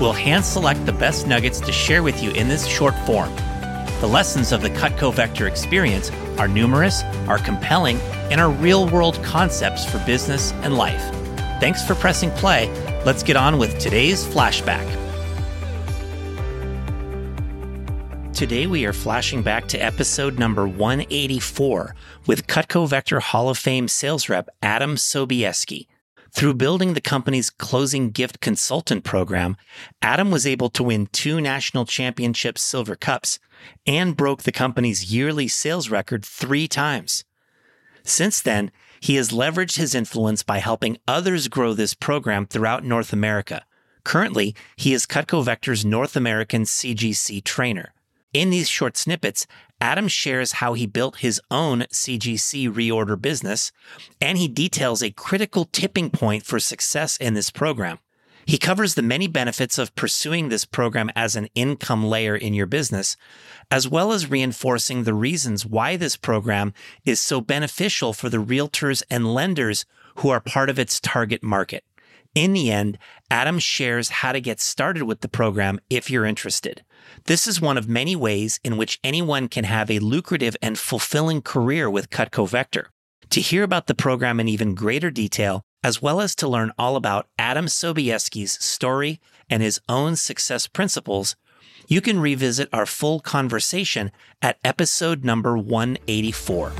We'll hand select the best nuggets to share with you in this short form. The lessons of the Cutco Vector experience are numerous, are compelling, and are real world concepts for business and life. Thanks for pressing play. Let's get on with today's flashback. Today we are flashing back to episode number 184 with Cutco Vector Hall of Fame sales rep Adam Sobieski. Through building the company's closing gift consultant program, Adam was able to win two national championship silver cups and broke the company's yearly sales record three times. Since then, he has leveraged his influence by helping others grow this program throughout North America. Currently, he is Cutco Vector's North American CGC trainer. In these short snippets, Adam shares how he built his own CGC reorder business, and he details a critical tipping point for success in this program. He covers the many benefits of pursuing this program as an income layer in your business, as well as reinforcing the reasons why this program is so beneficial for the realtors and lenders who are part of its target market. In the end, Adam shares how to get started with the program if you're interested. This is one of many ways in which anyone can have a lucrative and fulfilling career with Cutco Vector. To hear about the program in even greater detail, as well as to learn all about Adam Sobieski's story and his own success principles, you can revisit our full conversation at episode number 184.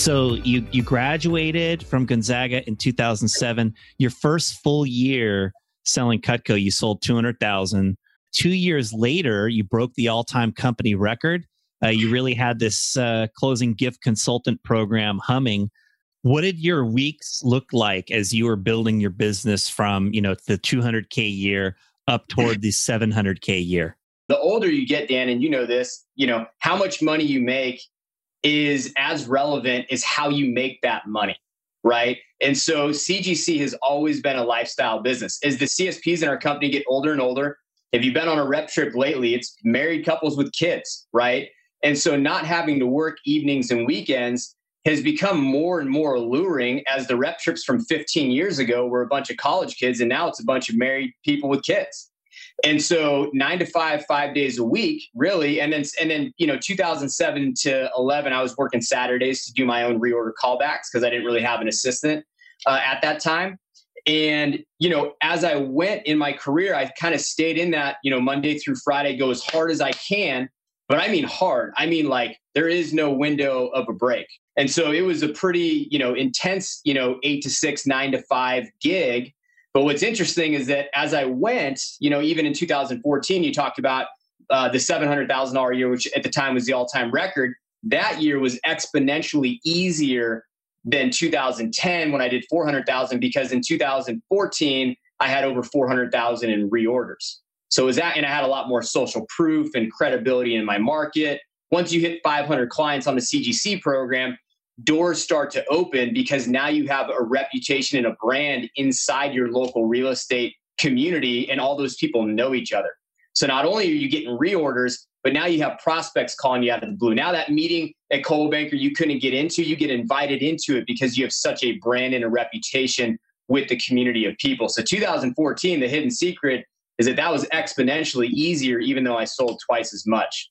So you you graduated from Gonzaga in 2007. Your first full year selling Cutco, you sold 200,000. Two years later, you broke the all-time company record. Uh, you really had this uh, closing gift consultant program humming. What did your weeks look like as you were building your business from you know the 200k year up toward the 700k year? The older you get, Dan, and you know this, you know how much money you make is as relevant as how you make that money, right? And so CGC has always been a lifestyle business. As the CSPs in our company get older and older, if you've been on a rep trip lately, it's married couples with kids, right? And so not having to work evenings and weekends has become more and more alluring as the rep trips from 15 years ago were a bunch of college kids and now it's a bunch of married people with kids. And so nine to five, five days a week, really. And then, and then, you know, 2007 to 11, I was working Saturdays to do my own reorder callbacks because I didn't really have an assistant uh, at that time. And, you know, as I went in my career, I kind of stayed in that, you know, Monday through Friday, go as hard as I can. But I mean hard. I mean, like, there is no window of a break. And so it was a pretty, you know, intense, you know, eight to six, nine to five gig but what's interesting is that as I went, you know, even in 2014, you talked about uh, the $700,000 year, which at the time was the all time record. That year was exponentially easier than 2010 when I did 400,000 because in 2014, I had over 400,000 in reorders. So was that, and I had a lot more social proof and credibility in my market. Once you hit 500 clients on the CGC program, doors start to open because now you have a reputation and a brand inside your local real estate community and all those people know each other. So not only are you getting reorders, but now you have prospects calling you out of the blue. Now that meeting at Coldwell Banker you couldn't get into, you get invited into it because you have such a brand and a reputation with the community of people. So 2014, the hidden secret is that that was exponentially easier, even though I sold twice as much.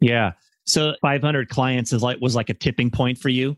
Yeah. So 500 clients is like was like a tipping point for you.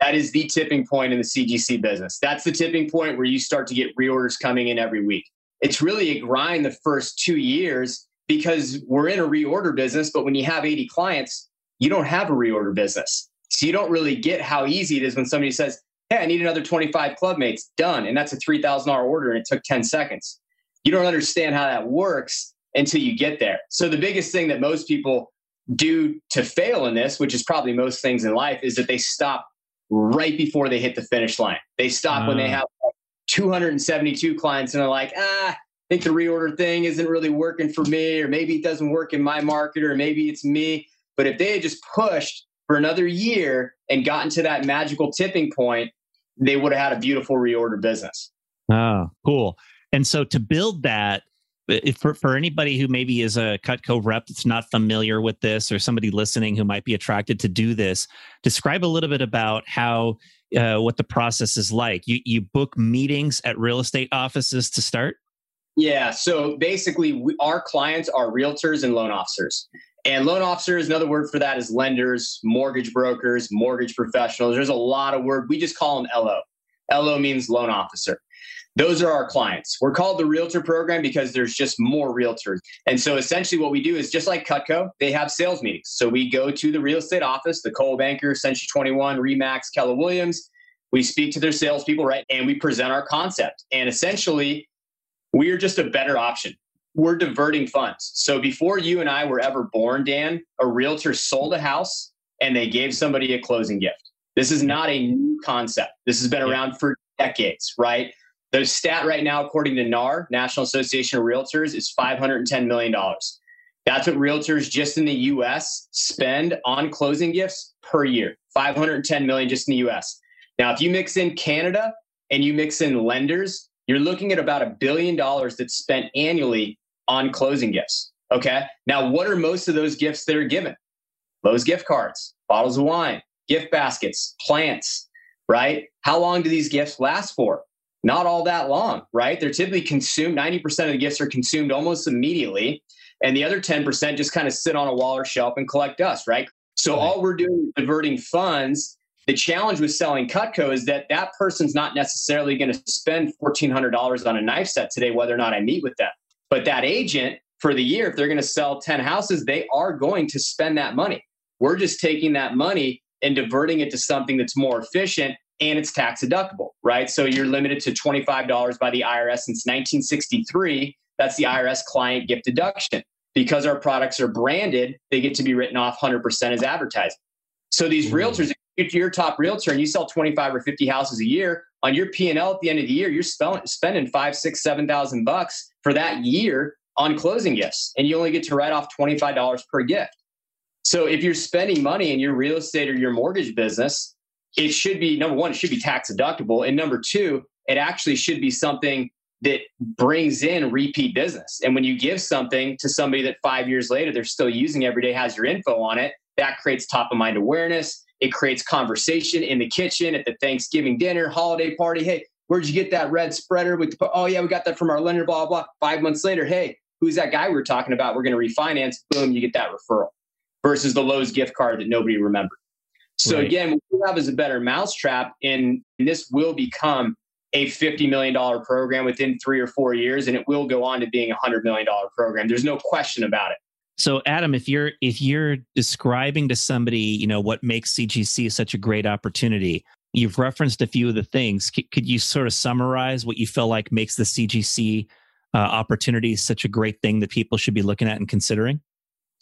That is the tipping point in the CGC business. That's the tipping point where you start to get reorders coming in every week. It's really a grind the first two years because we're in a reorder business, but when you have 80 clients, you don't have a reorder business. So you don't really get how easy it is when somebody says, Hey, I need another 25 club mates, done. And that's a $3,000 order and it took 10 seconds. You don't understand how that works until you get there. So the biggest thing that most people do to fail in this, which is probably most things in life, is that they stop right before they hit the finish line. They stop uh. when they ah. have 272 clients and they're like, ah, I think the reorder thing isn't really working for me, or maybe it doesn't work in my market, or maybe it's me. But if they had just pushed for another year and gotten to that magical tipping point, they would have had a beautiful reorder business. Oh, cool. And so to build that, for, for anybody who maybe is a Cutco rep that's not familiar with this or somebody listening who might be attracted to do this, describe a little bit about how uh, what the process is like. You you book meetings at real estate offices to start. Yeah. So basically, we, our clients are realtors and loan officers. And loan officers, another word for that is lenders, mortgage brokers, mortgage professionals. There's a lot of word. We just call them LO. LO means loan officer. Those are our clients. We're called the realtor program because there's just more realtors. And so essentially what we do is just like Cutco, they have sales meetings. So we go to the real estate office, the Coldwell Banker, Century 21, Remax, Keller Williams. We speak to their salespeople, right? And we present our concept. And essentially, we are just a better option. We're diverting funds. So before you and I were ever born, Dan, a realtor sold a house and they gave somebody a closing gift. This is not a new concept. This has been around for decades, right? The stat right now, according to NAR, National Association of Realtors, is $510 million. That's what realtors just in the US spend on closing gifts per year. 510 million just in the US. Now, if you mix in Canada and you mix in lenders, you're looking at about a billion dollars that's spent annually on closing gifts. Okay. Now, what are most of those gifts that are given? Those gift cards, bottles of wine, gift baskets, plants, right? How long do these gifts last for? Not all that long, right? They're typically consumed, 90% of the gifts are consumed almost immediately. And the other 10% just kind of sit on a wall or shelf and collect dust, right? So all we're doing is diverting funds. The challenge with selling Cutco is that that person's not necessarily going to spend $1,400 on a knife set today, whether or not I meet with them. But that agent for the year, if they're going to sell 10 houses, they are going to spend that money. We're just taking that money and diverting it to something that's more efficient and it's tax deductible, right? So you're limited to $25 by the IRS since 1963. That's the IRS client gift deduction. Because our products are branded, they get to be written off 100% as advertising. So these mm-hmm. realtors, if you're a top realtor and you sell 25 or 50 houses a year, on your P&L at the end of the year, you're spending five, six, seven thousand bucks for that year on closing gifts, and you only get to write off $25 per gift. So if you're spending money in your real estate or your mortgage business, it should be number one, it should be tax deductible. And number two, it actually should be something that brings in repeat business. And when you give something to somebody that five years later they're still using every day, has your info on it, that creates top of mind awareness. It creates conversation in the kitchen, at the Thanksgiving dinner, holiday party. Hey, where'd you get that red spreader with the, oh yeah, we got that from our lender, blah, blah. blah. Five months later, hey, who's that guy we were talking about? We're going to refinance. Boom, you get that referral versus the Lowe's gift card that nobody remembered. So right. again, what we have is a better mousetrap, and this will become a $50 million program within three or four years, and it will go on to being a $100 million program. There's no question about it. So Adam, if you're if you're describing to somebody, you know, what makes CGC such a great opportunity, you've referenced a few of the things. C- could you sort of summarize what you feel like makes the CGC uh, opportunity such a great thing that people should be looking at and considering?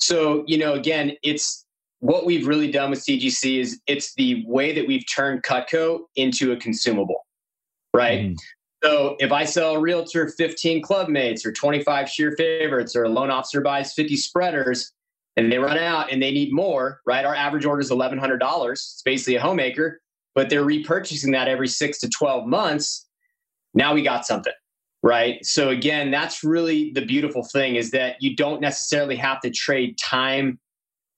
So, you know, again, it's what we've really done with CGC is it's the way that we've turned Cutco into a consumable, right? Mm. So if I sell a realtor 15 club mates or 25 sheer favorites or a loan officer buys 50 spreaders and they run out and they need more, right? Our average order is $1,100. It's basically a homemaker, but they're repurchasing that every six to 12 months. Now we got something, right? So again, that's really the beautiful thing is that you don't necessarily have to trade time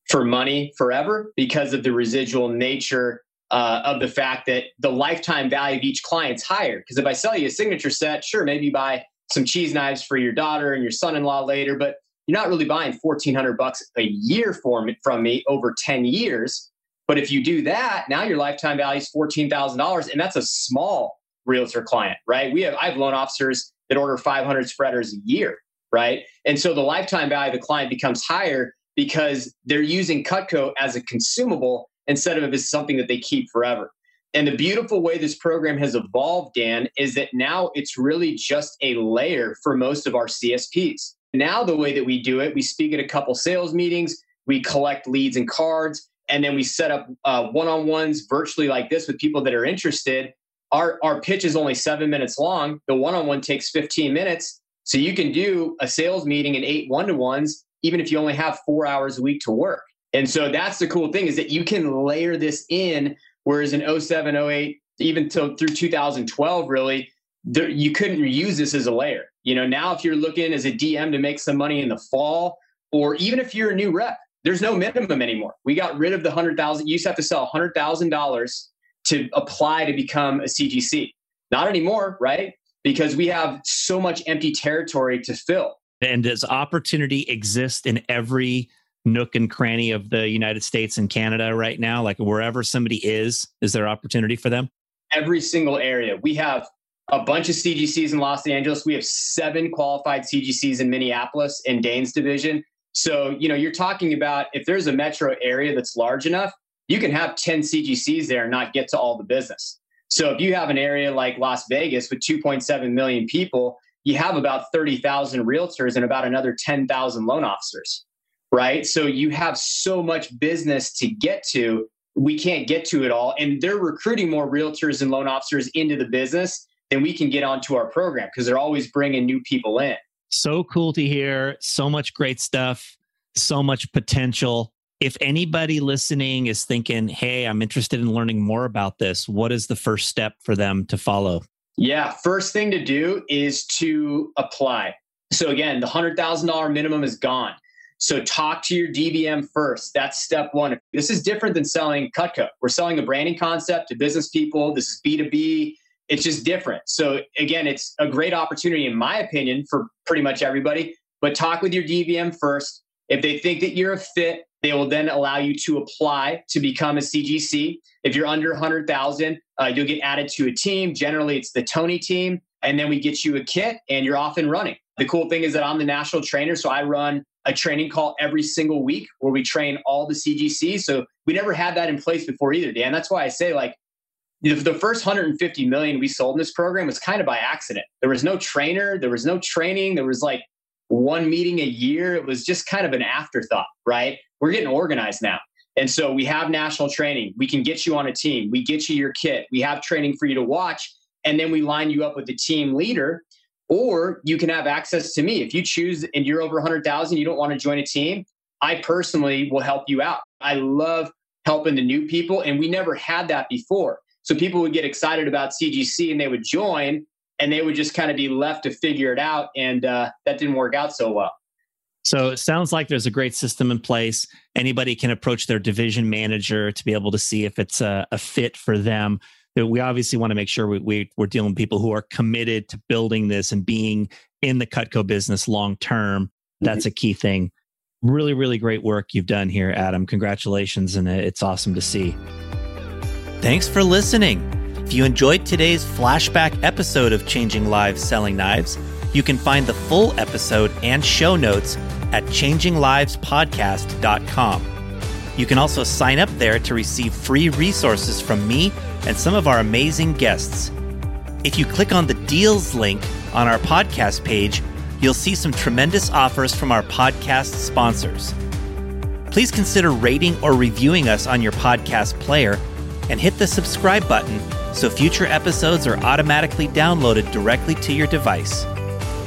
for money forever because of the residual nature uh, of the fact that the lifetime value of each client's higher. Because if I sell you a signature set, sure, maybe you buy some cheese knives for your daughter and your son-in-law later, but you're not really buying 1400 bucks a year from me over 10 years. But if you do that, now your lifetime value is $14,000 and that's a small realtor client, right? We have I have loan officers that order 500 spreaders a year, right? And so the lifetime value of the client becomes higher because they're using Cutco as a consumable instead of as something that they keep forever. And the beautiful way this program has evolved, Dan, is that now it's really just a layer for most of our CSPs. Now, the way that we do it, we speak at a couple sales meetings, we collect leads and cards, and then we set up uh, one on ones virtually like this with people that are interested our, our pitch is only seven minutes long. The one on one takes 15 minutes. So you can do a sales meeting in eight one to ones, even if you only have four hours a week to work. And so that's the cool thing is that you can layer this in. Whereas in 07, 08, even till through 2012, really, there, you couldn't use this as a layer. You know, now if you're looking as a DM to make some money in the fall, or even if you're a new rep, there's no minimum anymore. We got rid of the hundred thousand. You used to have to sell hundred thousand dollars to apply to become a CGC. Not anymore, right? Because we have so much empty territory to fill. And does opportunity exist in every nook and cranny of the United States and Canada right now? Like wherever somebody is, is there opportunity for them? Every single area. We have a bunch of CGCs in Los Angeles. We have seven qualified CGCs in Minneapolis in Dane's division. So, you know, you're talking about if there's a metro area that's large enough, you can have 10 CGCs there and not get to all the business. So if you have an area like Las Vegas with 2.7 million people, you have about 30,000 realtors and about another 10,000 loan officers, right? So you have so much business to get to. We can't get to it all. And they're recruiting more realtors and loan officers into the business than we can get onto our program because they're always bringing new people in. So cool to hear. So much great stuff. So much potential. If anybody listening is thinking, hey, I'm interested in learning more about this, what is the first step for them to follow? Yeah, first thing to do is to apply. So, again, the $100,000 minimum is gone. So, talk to your DVM first. That's step one. This is different than selling Cutco. We're selling a branding concept to business people. This is B2B it's just different. So again, it's a great opportunity, in my opinion, for pretty much everybody. But talk with your DVM first. If they think that you're a fit, they will then allow you to apply to become a CGC. If you're under 100,000, uh, you'll get added to a team. Generally, it's the Tony team, and then we get you a kit, and you're off and running. The cool thing is that I'm the national trainer, so I run a training call every single week where we train all the CGCs. So we never had that in place before either, Dan. That's why I say like the first 150 million we sold in this program was kind of by accident. There was no trainer, there was no training, there was like one meeting a year. It was just kind of an afterthought, right? We're getting organized now. And so we have national training. We can get you on a team. We get you your kit. We have training for you to watch. And then we line you up with the team leader. Or you can have access to me. If you choose and you're over 100,000, you don't want to join a team, I personally will help you out. I love helping the new people. And we never had that before. So people would get excited about CGC and they would join and they would just kind of be left to figure it out. And uh, that didn't work out so well. So it sounds like there's a great system in place. Anybody can approach their division manager to be able to see if it's a, a fit for them. We obviously want to make sure we, we, we're dealing with people who are committed to building this and being in the Cutco business long term. That's mm-hmm. a key thing. Really, really great work you've done here, Adam. Congratulations. And it's awesome to see. Thanks for listening. If you enjoyed today's flashback episode of Changing Lives Selling Knives, you can find the full episode and show notes at changinglivespodcast.com. You can also sign up there to receive free resources from me and some of our amazing guests. If you click on the deals link on our podcast page, you'll see some tremendous offers from our podcast sponsors. Please consider rating or reviewing us on your podcast player and hit the subscribe button so future episodes are automatically downloaded directly to your device.